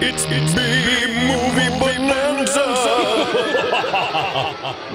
It's it's B Movie Bonanza.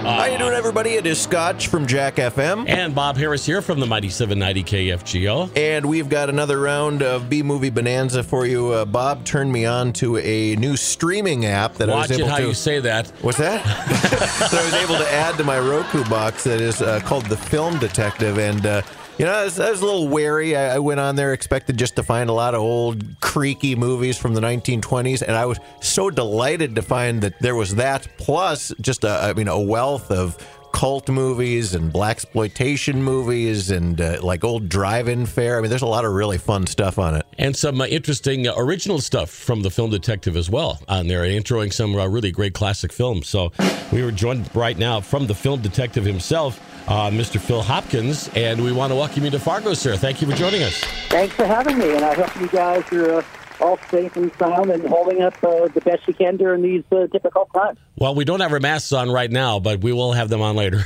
How you doing, everybody? It is Scotch from Jack FM. And Bob Harris here from the Mighty 790 KFGO. And we've got another round of B Movie Bonanza for you. Uh, Bob turned me on to a new streaming app that Watch I was able it able how to. you say that. What's that? that I was able to add to my Roku box that is uh, called The Film Detective. And, uh, you know, I was, I was a little wary. I, I went on there expected just to find a lot of old, creaky movies from the 1920s. And I was so delighted to find that there was that, plus just, a, I mean, a wealth of cult movies and black exploitation movies and uh, like old drive-in fare. I mean, there's a lot of really fun stuff on it. And some uh, interesting uh, original stuff from the Film Detective as well on there, introing some uh, really great classic films. So we were joined right now from the Film Detective himself, uh, Mr. Phil Hopkins, and we want to welcome you to Fargo, sir. Thank you for joining us. Thanks for having me, and I hope you guys are uh, all safe and sound and holding up uh, the best you can during these uh, difficult times. Well, we don't have our masks on right now, but we will have them on later.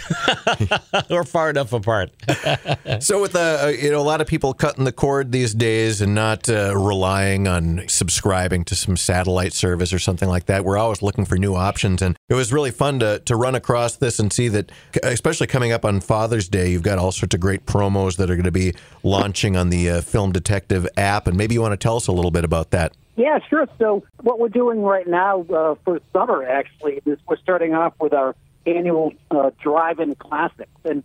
We're far enough apart. So with uh, you know a lot of people cutting the cord these days and not uh, relying on subscribing to some satellite service or something like that, we're always looking for new options. And it was really fun to to run across this and see that, especially coming up on Father's Day, you've got all sorts of great promos that are going to be launching on the uh, Film Detective app. And maybe you want to tell us a little bit about that. Yeah, sure. So what we're doing right now uh, for summer, actually, is we're starting off with our annual uh, drive-in classics, and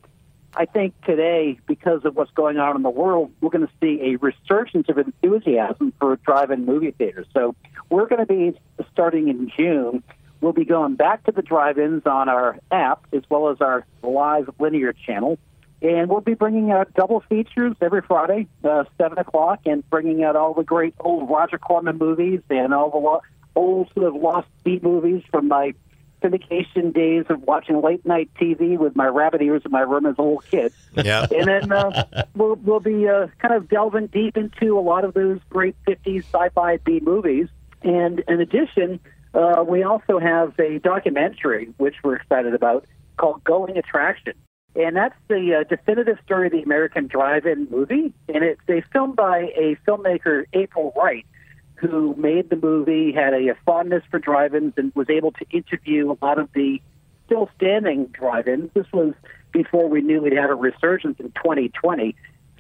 I think today, because of what's going on in the world, we're going to see a resurgence of enthusiasm for drive-in movie theaters. So we're going to be starting in June. We'll be going back to the drive-ins on our app as well as our live linear channel. And we'll be bringing out double features every Friday, uh, 7 o'clock, and bringing out all the great old Roger Corman movies and all the lo- old sort of lost B movies from my syndication days of watching late night TV with my rabbit ears in my room as a little kid. Yeah. And then uh, we'll, we'll be uh, kind of delving deep into a lot of those great 50s sci fi B movies. And in addition, uh, we also have a documentary, which we're excited about, called Going Attraction. And that's the uh, definitive story of the American drive-in movie. And it's a film by a filmmaker, April Wright, who made the movie, had a, a fondness for drive-ins, and was able to interview a lot of the still standing drive-ins. This was before we knew we'd have a resurgence in 2020.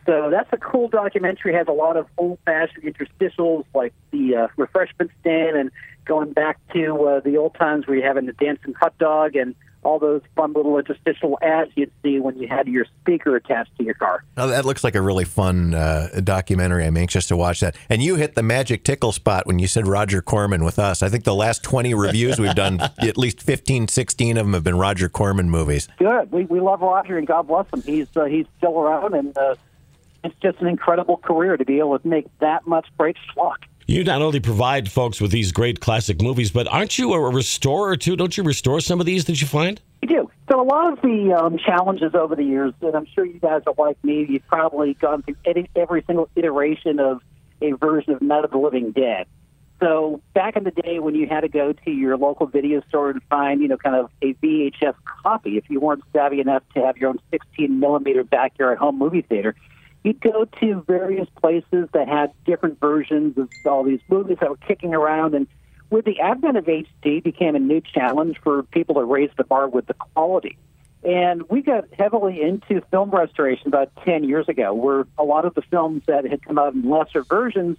So that's a cool documentary. Has a lot of old-fashioned interstitials, like the uh, refreshment stand, and going back to uh, the old times where you're having the dancing hot dog and all those fun little interstitial ads you'd see when you had your speaker attached to your car. Oh, that looks like a really fun uh, documentary. I'm anxious to watch that. And you hit the magic tickle spot when you said Roger Corman with us. I think the last 20 reviews we've done, at least 15, 16 of them have been Roger Corman movies. Good. We we love Roger and God bless him. He's uh, he's still around and uh, it's just an incredible career to be able to make that much great schlock. You not only provide folks with these great classic movies, but aren't you a restorer too? Don't you restore some of these that you find? We do. So a lot of the um, challenges over the years, and I'm sure you guys are like me, you've probably gone through every, every single iteration of a version of Night of the Living Dead. So back in the day when you had to go to your local video store and find, you know, kind of a VHS copy, if you weren't savvy enough to have your own 16 millimeter backyard home movie theater, you'd go to various places that had different versions of all these movies that were kicking around and with the advent of HD became a new challenge for people to raise the bar with the quality. And we got heavily into film restoration about 10 years ago, where a lot of the films that had come out in lesser versions,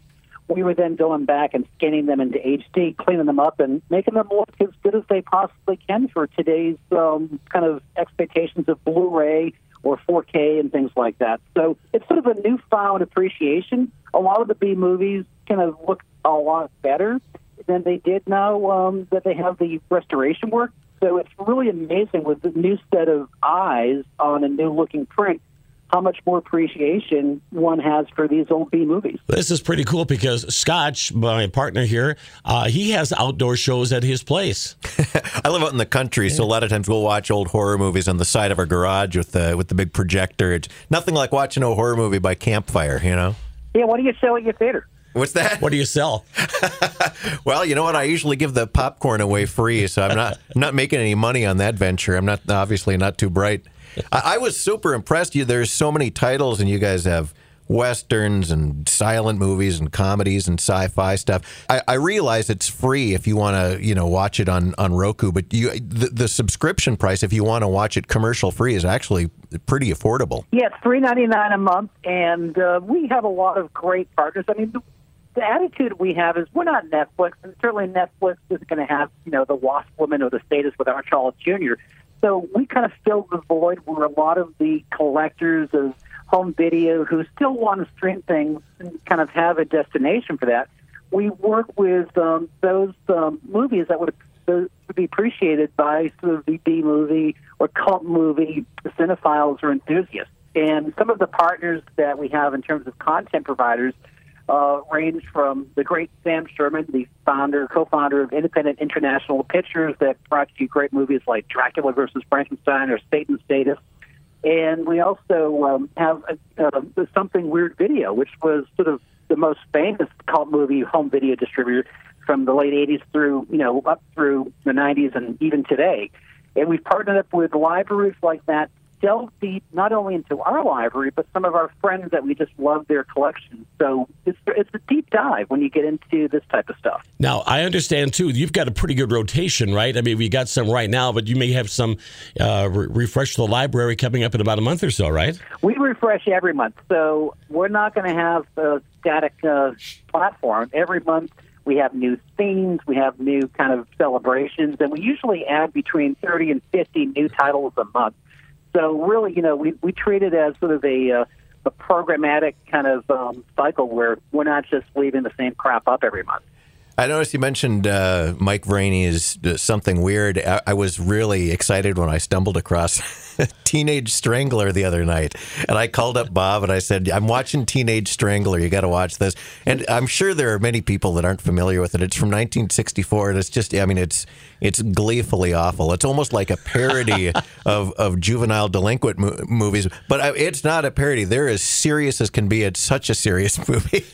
we were then going back and scanning them into HD, cleaning them up, and making them look as good as they possibly can for today's um, kind of expectations of Blu ray or 4K and things like that. So it's sort of a newfound appreciation. A lot of the B movies kind of look a lot better than they did now um, that they have the restoration work. So it's really amazing with the new set of eyes on a new looking print how much more appreciation one has for these old B movies. This is pretty cool because Scotch, my partner here, uh, he has outdoor shows at his place. I live out in the country, so a lot of times we'll watch old horror movies on the side of our garage with the with the big projector. It's nothing like watching a horror movie by campfire, you know. Yeah, what do you sell at your theater? What's that? What do you sell? well, you know what? I usually give the popcorn away free, so I'm not I'm not making any money on that venture. I'm not obviously not too bright. I, I was super impressed. You there's so many titles, and you guys have westerns and silent movies and comedies and sci-fi stuff. I, I realize it's free if you want to, you know, watch it on, on Roku, but you the, the subscription price if you want to watch it commercial free is actually pretty affordable. Yeah, it's three ninety nine a month, and uh, we have a lot of great partners. I mean. The, the attitude we have is we're not Netflix, and certainly Netflix isn't going to have you know the Wasp Woman or the Sadist with Arch Hall Jr. So we kind of filled the void where a lot of the collectors of home video who still want to stream things kind of have a destination for that. We work with um, those um, movies that would, would be appreciated by sort of the B movie or cult movie cinephiles or enthusiasts. And some of the partners that we have in terms of content providers uh, range from the great Sam Sherman, the founder, co-founder of Independent International Pictures, that brought you great movies like Dracula versus Frankenstein or Satan's Sadists. And we also um, have a, uh, something weird video, which was sort of the most famous cult movie home video distributor from the late 80s through, you know, up through the 90s and even today. And we've partnered up with libraries like that delve deep not only into our library, but some of our friends that we just love their collections. So it's, it's a deep dive when you get into this type of stuff. Now, I understand too, you've got a pretty good rotation, right? I mean, we got some right now, but you may have some uh, re- refresh the library coming up in about a month or so, right? We refresh every month. So we're not going to have a static uh, platform. Every month, we have new themes, we have new kind of celebrations, and we usually add between 30 and 50 new titles a month. So really, you know, we we treat it as sort of a uh, a programmatic kind of um, cycle where we're not just leaving the same crap up every month. I noticed you mentioned uh, Mike Vraney is uh, something weird. I, I, was really excited when I stumbled across Teenage Strangler the other night, and I called up Bob and I said, "I'm watching Teenage Strangler. You got to watch this." And I'm sure there are many people that aren't familiar with it. It's from 1964, and it's just, I mean, it's it's gleefully awful. It's almost like a parody of of juvenile delinquent mo- movies, but uh, it's not a parody. They're as serious as can be. It's such a serious movie,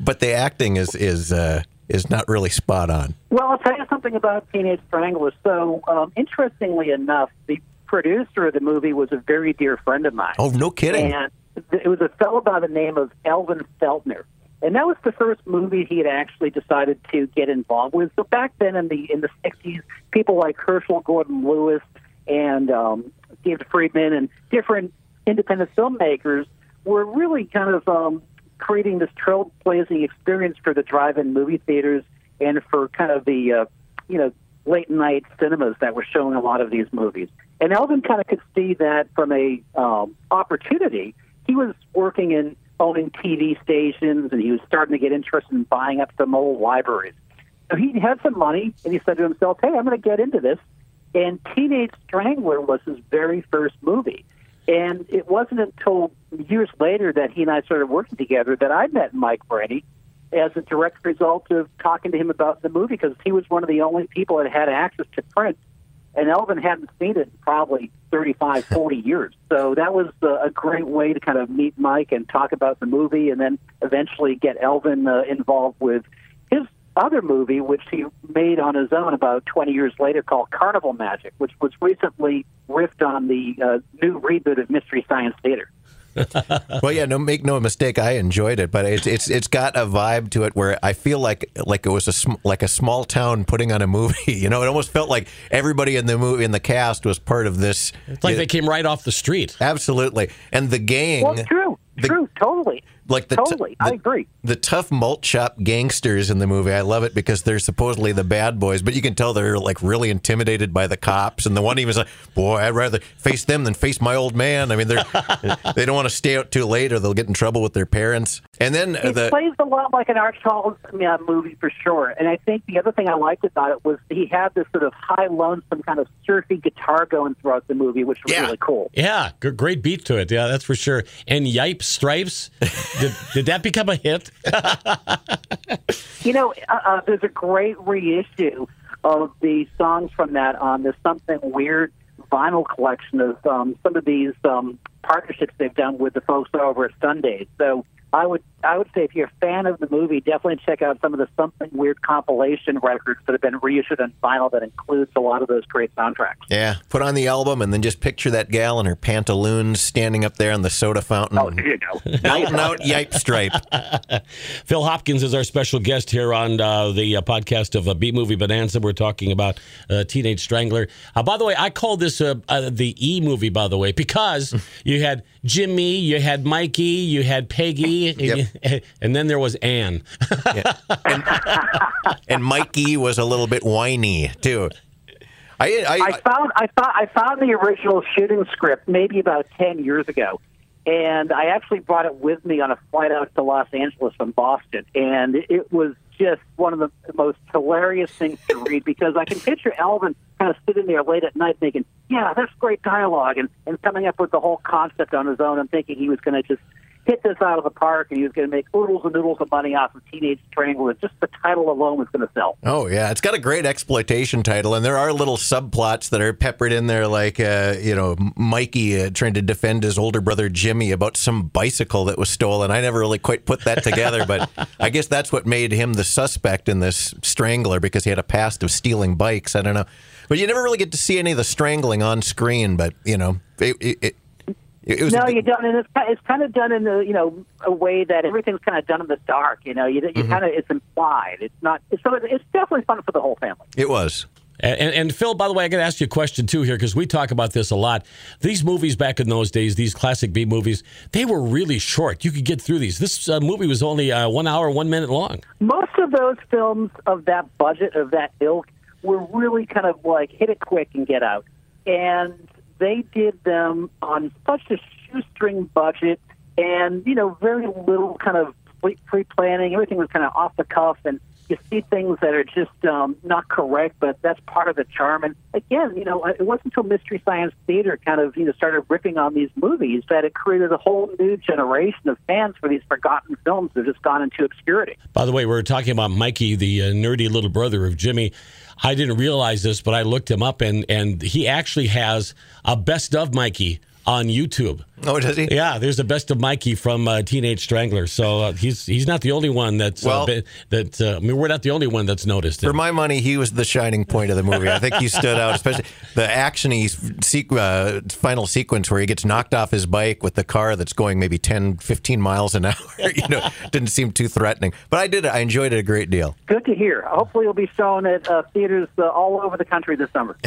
but the acting is is. Uh, is not really spot on. Well, I'll tell you something about Teenage Stranglers. So, um, interestingly enough, the producer of the movie was a very dear friend of mine. Oh, no kidding! And it was a fellow by the name of Elvin Feltner. And that was the first movie he had actually decided to get involved with. So back then in the in the sixties, people like Herschell Gordon Lewis and um, David Friedman and different independent filmmakers were really kind of um, creating this trailblazing experience for the drive-in movie theaters and for kind of the uh, you know late night cinemas that were showing a lot of these movies. And Elvin kind of could see that from a um, opportunity. He was working in owning TV stations, and he was starting to get interested in buying up some old libraries. So he had some money, and he said to himself, "Hey, I'm going to get into this." And Teenage Strangler was his very first movie. And it wasn't until years later that he and I started working together that I met Mike Vraney as a direct result of talking to him about the movie because he was one of the only people that had access to print. And Elvin hadn't seen it in probably 35, 40 years. So that was a great way to kind of meet Mike and talk about the movie and then eventually get Elvin uh, involved with other movie, which he made on his own about 20 years later, called Carnival Magic, which was recently riffed on the uh, new reboot of Mystery Science Theater. well, yeah, no, make no mistake, I enjoyed it, but it's it's it's got a vibe to it where I feel like like it was a sm- like a small town putting on a movie. You know, it almost felt like everybody in the movie in the cast was part of this. It's like they came right off the street. Absolutely, and the gang. Well, true, the, true, totally like the totally, t- the, I agree. The tough malt shop gangsters in the movie, I love it because they're supposedly the bad boys, but you can tell they're like really intimidated by the cops. And the one even said, "Boy, I'd rather face them than face my old man." I mean, they're they don't want to stay out too late or they'll get in trouble with their parents. And then uh, it the, plays a lot like an Art Charles movie for sure. And I think the other thing I liked about it was he had this sort of high lonesome kind of surfy guitar going throughout the movie, which was yeah. really cool. Yeah, great beat to it. Yeah, that's for sure. And Yipe Stripes, did, did that become a hit? you know, uh, uh, there's a great reissue of the songs from that on this something weird vinyl collection of um, some of these um, partnerships they've done with the folks over at Sundazed. So I would I would say if you're a fan of the movie, definitely check out some of the something weird compilation records that have been reissued on vinyl that includes a lot of those great soundtracks. Yeah, put on the album and then just picture that gal in her pantaloons standing up there on the soda fountain. Oh, there you go. Out and out yipe stripe. Phil Hopkins is our special guest here on uh, the uh, podcast of uh, B Movie Bonanza. We're talking about uh, Teenage Strangler. Uh, by the way, I call this uh, uh, the E movie, by the way, because you had Jimmy, you had Mikey, you had Peggy, Yep. And, and then there was Anne. And Mikey was a little bit whiny too. I, I, I found I found I found the original shooting script maybe about ten years ago, and I actually brought it with me on a flight out to Los Angeles from Boston, and it was just one of the most hilarious things to read because I can picture Alvin kind of sitting there late at night thinking, "Yeah, that's great dialogue," and and coming up with the whole concept on his own and thinking he was going to just hit this out of the park and he was going to make oodles and noodles of money off of Teenage Strangler. Just the title alone was going to sell. Oh yeah, it's got a great exploitation title, and there are little subplots that are peppered in there, like uh, you know Mikey uh, trying to defend his older brother Jimmy about some bicycle that was stolen. I never really quite put that together, but I guess that's what made him the suspect in this strangler because he had a past of stealing bikes. I don't know, but you never really get to see any of the strangling on screen. But you know, it it, it, it was No, you don't, and it's kind- it's kind of done in the you know a way that everything's kind of done in the dark. You know, you, you Mm-hmm. kind of it's implied. It's not. So it's, it's definitely fun for the whole family. it was. And, and, and Phil, by the way, I got to ask you a question too here because we talk about this a lot. These movies back in those days, these classic B movies, they were really short. You could get through these. This uh, movie was only uh, one hour, one minute long. Most of those films of that budget of that ilk were really kind of like hit it quick and get out, and they did them on such a shoestring budget, and you know very little kind of pre planning. Everything was kind of off the cuff and you see things that are just um, not correct, but that's part of the charm. And again, you know, it wasn't until Mystery Science Theater kind of you know started ripping on these movies that it created a whole new generation of fans for these forgotten films that have just gone into obscurity. By the way, we're talking about Mikey, the uh, nerdy little brother of Jimmy. I didn't realize this, but I looked him up, and and he actually has a best of Mikey on YouTube. Oh, does he? Yeah, there's the best of Mikey from uh, Teenage Strangler. So uh, he's he's not the only one that's uh, Well- been, that. Uh, I mean, we're not the only one that's noticed it. For my money, he was the shining point of the movie. I think he stood out, especially the actiony sequ- uh, final sequence where he gets knocked off his bike with the car that's going maybe 10, 15 miles an hour. you know, didn't seem too threatening. But I did. I enjoyed it a great deal. Good to hear. Hopefully, it'll be shown at uh, theaters uh, all over the country this summer.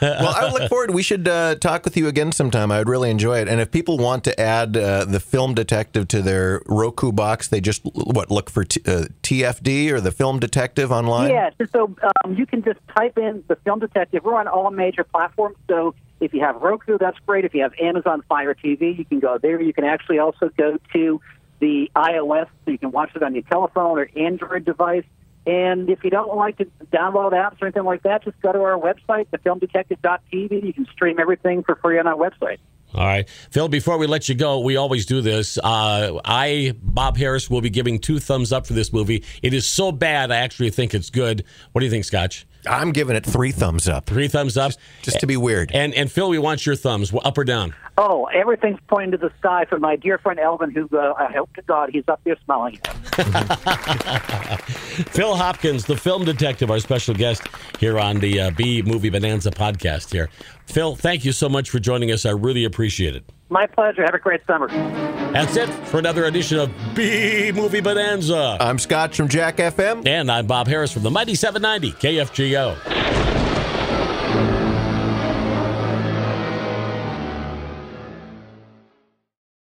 Well, I look forward. We should uh, talk with you again sometime. I would really enjoy it. And if people want to add uh, the Film Detective to their Roku box, they just what look for t- uh, TFD or the Film Detective online. Yeah, so um, you can just type in the Film Detective. We're on all major platforms, so if you have Roku, that's great. If you have Amazon Fire TV, you can go there. You can actually also go to the iOS, so you can watch it on your telephone or Android device. And if you don't like to download apps or anything like that, just go to our website, thefilmdetective.tv. You can stream everything for free on our website. All right, Phil. Before we let you go, we always do this. Uh, I, Bob Harris, will be giving two thumbs up for this movie. It is so bad, I actually think it's good. What do you think, Scotch? I'm giving it three thumbs up, Three thumbs up. just to be weird. And and Phil, we want your thumbs, up or down. Oh, everything's pointing to the sky for my dear friend Elvin, who uh, I hope to God he's up there smiling. Phil Hopkins, the film detective, our special guest here on the uh, B Movie Bonanza podcast. Here, Phil, thank you so much for joining us. I really appreciate it. My pleasure. Have a great summer. That's it for another edition of B Movie Bonanza. I'm Scott from Jack FM. And I'm Bob Harris from the Mighty 790 KFGO.